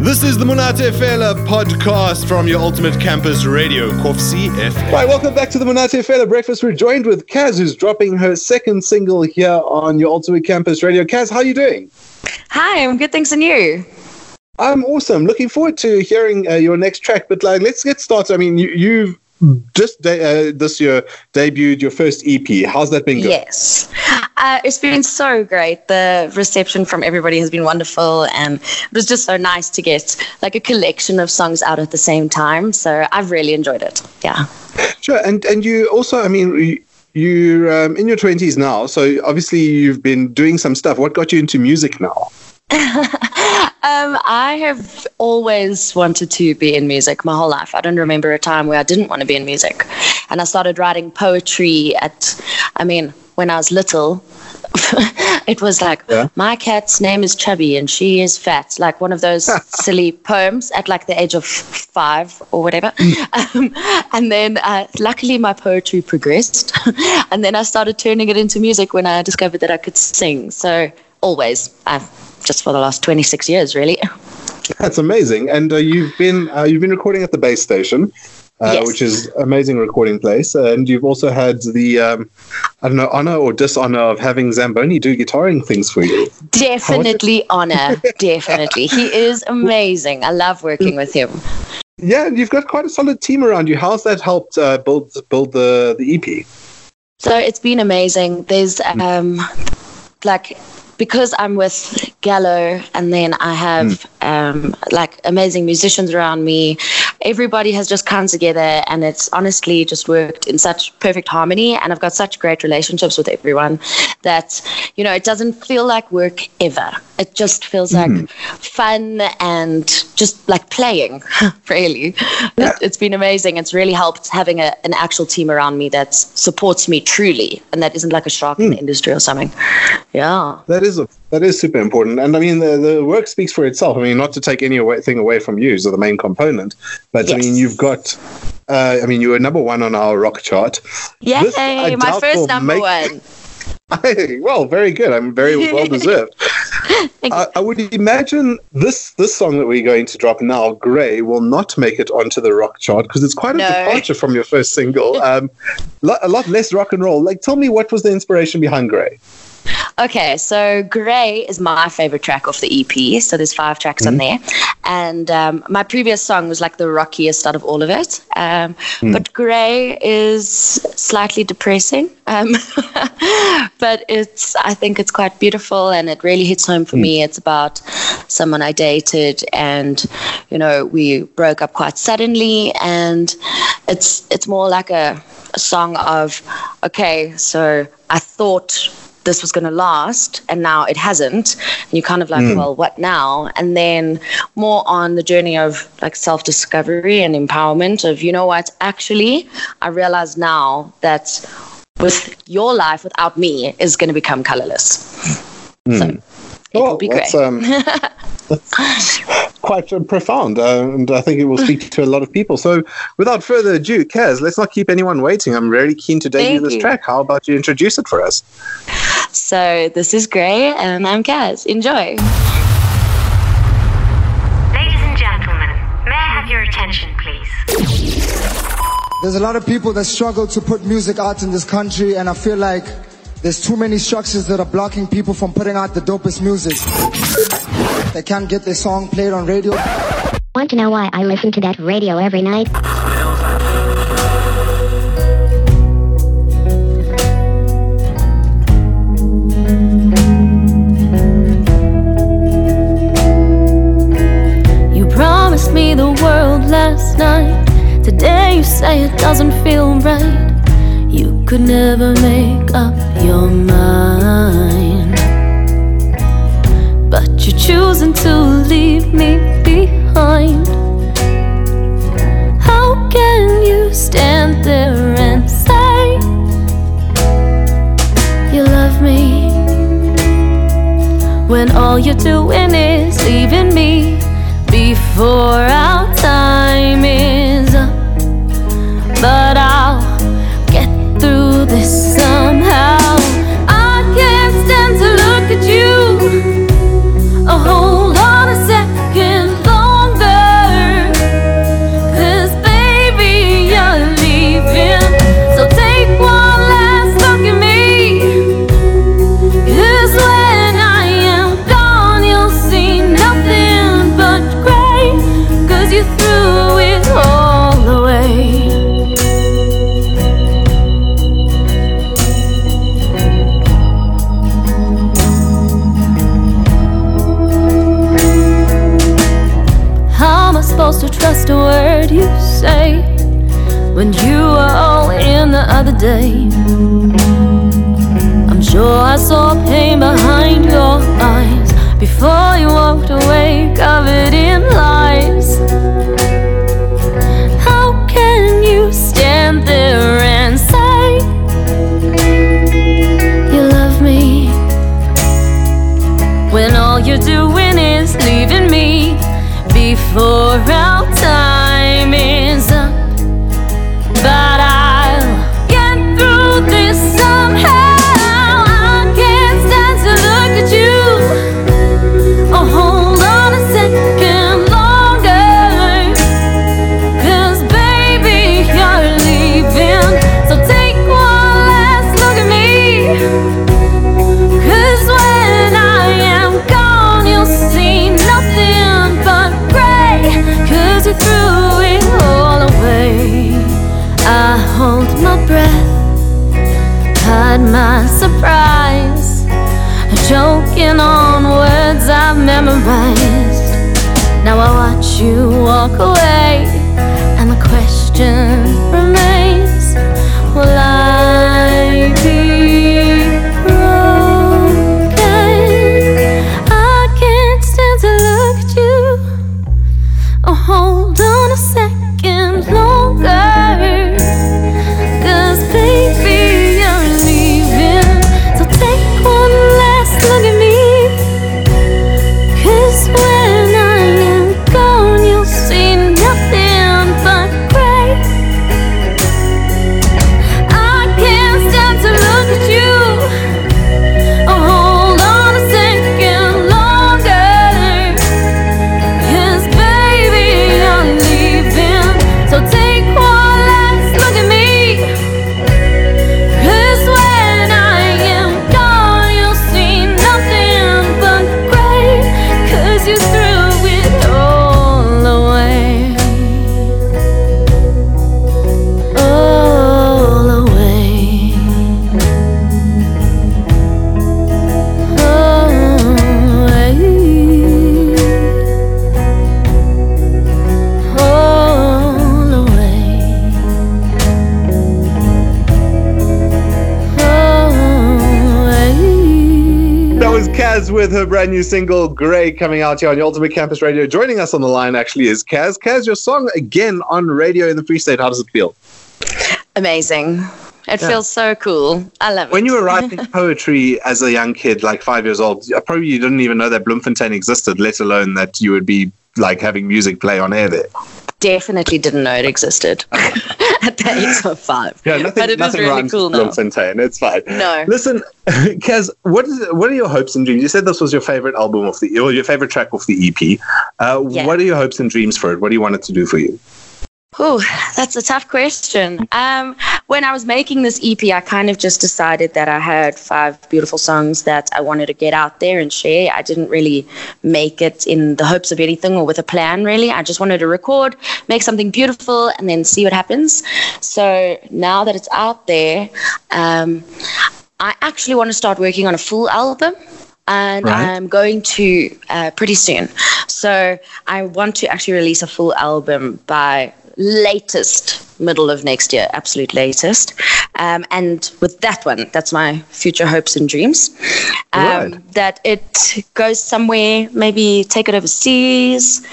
This is the Monate Fela podcast from your ultimate campus radio, Kovsie FM. Right, welcome back to the Monate Fela breakfast. We're joined with Cazz, who's dropping her second single here on your ultimate campus radio. Cazz, how are you doing? Hi, I'm good. Thanks, and you? I'm awesome. Looking forward to hearing uh, your next track. But like, let's get started. I mean, you, you've just de- uh, this year debuted your first EP. How's that been going? Yes, uh, it's been so great. The reception from everybody has been wonderful, and it was just so nice to get like a collection of songs out at the same time. So I've really enjoyed it. Yeah. Sure, and and you also, I mean. You're um, in your 20s now, so obviously you've been doing some stuff. What got you into music now? um, I have always wanted to be in music my whole life. I don't remember a time where I didn't want to be in music. And I started writing poetry at, I mean, when I was little. it was like yeah. my cat's name is chubby and she is fat like one of those silly poems at like the age of five or whatever um, and then uh, luckily my poetry progressed and then i started turning it into music when i discovered that i could sing so always i've just for the last 26 years, really. That's amazing. And uh, you've been uh, you've been recording at the base station, uh, yes. which is amazing recording place. and you've also had the um, I don't know honor or dishonor of having Zamboni do guitaring things for you. Definitely honor. Definitely, he is amazing. I love working with him. Yeah, and you've got quite a solid team around you. How's that helped uh, build build the the EP? So it's been amazing. There's um, like because I'm with Gallo and then I have mm. um, like amazing musicians around me, everybody has just come together and it's honestly just worked in such perfect harmony. And I've got such great relationships with everyone that, you know, it doesn't feel like work ever. It just feels like hmm. fun and just like playing, really. Yeah. It, has been amazing. It's really helped having a, an actual team around me that supports me truly and that isn't like a shark mm. in the hmm. industry or something. Yeah. That is a that is super important, and I mean the, the work speaks for itself. I mean, not to take anything away from you so the main component, but yes. I mean you've got. Uh, I mean, you were number one on our rock chart. Yay! This, my first number make, one. well, very good. I'm very well deserved. I, I, would imagine this this song that we're going to drop now, "Grey," will not make it onto the rock chart because it's quite a no. departure from your first single. Um, a lot less rock and roll. Like, tell me what was the inspiration behind "Grey"? Okay, so Grey is my favorite track off the EP. So there's five tracks mm. on there. And um, my previous song was like the rockiest out of all of it. Um, mm. But Grey is slightly depressing. Um, but it's, I think it's quite beautiful and it really hits home for mm. me. It's about someone I dated and, you know, we broke up quite suddenly. And it's, it's more like a, a song of, okay, so I thought this was going to last and now it hasn't and you're kind of like mm. well what now and then more on the journey of like self-discovery and empowerment of you know what actually i realize now that with your life without me is going to become colorless mm. so it will be great um, quite uh, profound, uh, and I think it will speak to a lot of people. So, without further ado, Cazz, let's not keep anyone waiting. I'm really keen to debut Thank this you. track. How about you introduce it for us? So, this is Grey, and I'm Cazz. Enjoy. Ladies and gentlemen, may I have your attention, please? There's a lot of people that struggle to put music out in this country, and I feel like there's too many structures that are blocking people from putting out the dopest music. They can't get their song played on radio. Want to know why I listen to that radio every night? Me the world last night. Today you say it doesn't feel right. You could never make up before our to trust a word you say when you were all in the other day. I'm sure I saw pain behind your eyes before you walked away, covered in lies. Hold my breath, hide my surprise. Choking on words I've memorized. Now I watch you walk away, and the question you threw Cazz with her brand new single Grey coming out here on your Ultimate Campus Radio. Joining us on the line actually is Cazz. Cazz, your song again on radio in the Free State. How does it feel? Amazing. It Yeah. feels so cool. I love it. When you were writing poetry as a young kid, like five years old, probably you didn't even know that Bloemfontein existed, let alone that you would be like having music play on air there. Definitely didn't know it existed at the age of five. Yeah, nothing, but it is nothing really cool now. It's fine. No. Listen, Cazz, what is what are your hopes and dreams? You said this was your favorite album of the or your favorite track of the EP. Uh, Yeah. What are your hopes and dreams for it? What do you want it to do for you? Oh, that's a tough question. Um, when I was making this EP, I kind of just decided that I had five beautiful songs that I wanted to get out there and share. I didn't really make it in the hopes of anything or with a plan, really. I just wanted to record, make something beautiful, and then see what happens. So now that it's out there, um, I actually want to start working on a full album. And Right. I'm going to uh, pretty soon. So I want to actually release a full album by latest middle of next year, absolute latest. Um, and with that one, that's my future hopes and dreams. Um, Right. That it goes somewhere, maybe take it overseas.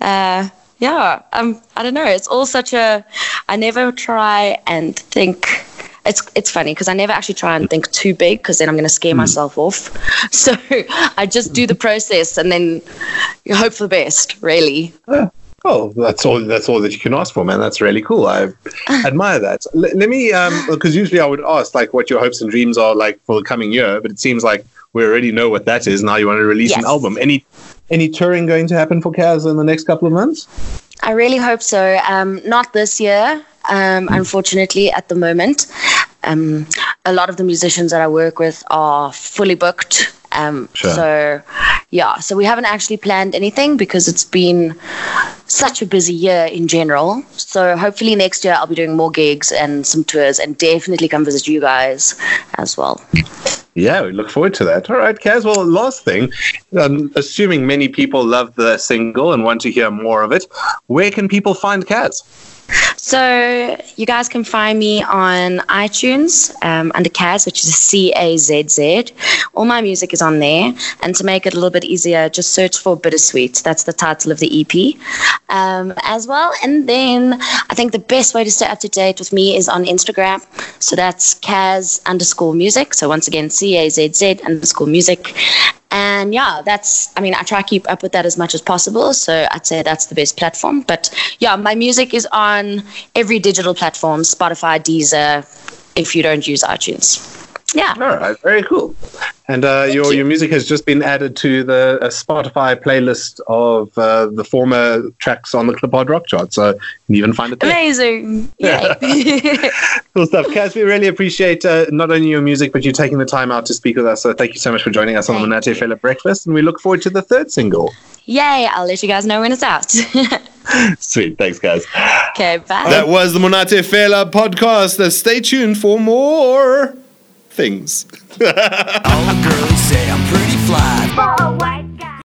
Uh, yeah, um, I don't know. It's all such a. I never try and think. It's it's funny because I never actually try and think too big because then I'm going to scare myself off. So I just do the process and then you hope for the best. Really. Oh, that's all. That's all that you can ask for, man. That's really cool. I admire that. L- let me, because usually I would ask like what your hopes and dreams are like for the coming year, but it seems like we already know what that is. Now you want to release an Yes. album. Any, any touring going to happen for Cazz in the next couple of months? I really hope so. Um, not this year, um, unfortunately, at the moment. Um, a lot of the musicians that I work with are fully booked. Um, Sure. So, yeah, so we haven't actually planned anything because it's been such a busy year in general. So, hopefully, next year I'll be doing more gigs and some tours and definitely come visit you guys as well. Yeah, we look forward to that. All right, Cazz. Well, last thing, um, assuming many people love the single and want to hear more of it, where can people find Cazz? So you guys can find me on iTunes um, under Cazz, which is C A Z Z. All my music is on there, and to make it a little bit easier, just search for Bittersweet. That's the title of the EP, um, as well. And then I think the best way to stay up to date with me is on Instagram. So that's Cazz underscore music. So once again, C A Z Z underscore music. And yeah, that's, I mean, I try to keep up with that as much as possible. So I'd say that's the best platform. But yeah, my music is on every digital platform Spotify, Deezer, if you don't use iTunes. Yeah. All right, very cool. And uh, your you. your music has just been added to the uh, Spotify playlist of uh, the former tracks on the Clipod Rock chart, so you can even find it there. Amazing. Yay. Cool stuff, Cazz. We really appreciate uh, not only your music, but you taking the time out to speak with us. So thank you so much for joining us on the Thank Monate Fela Breakfast, and we look forward to the third single. Yay. I'll let you guys know when it's out. Sweet, thanks, guys. okay, bye. That was the Monate Fela podcast. Stay tuned for more things. All the girls say I'm pretty fly.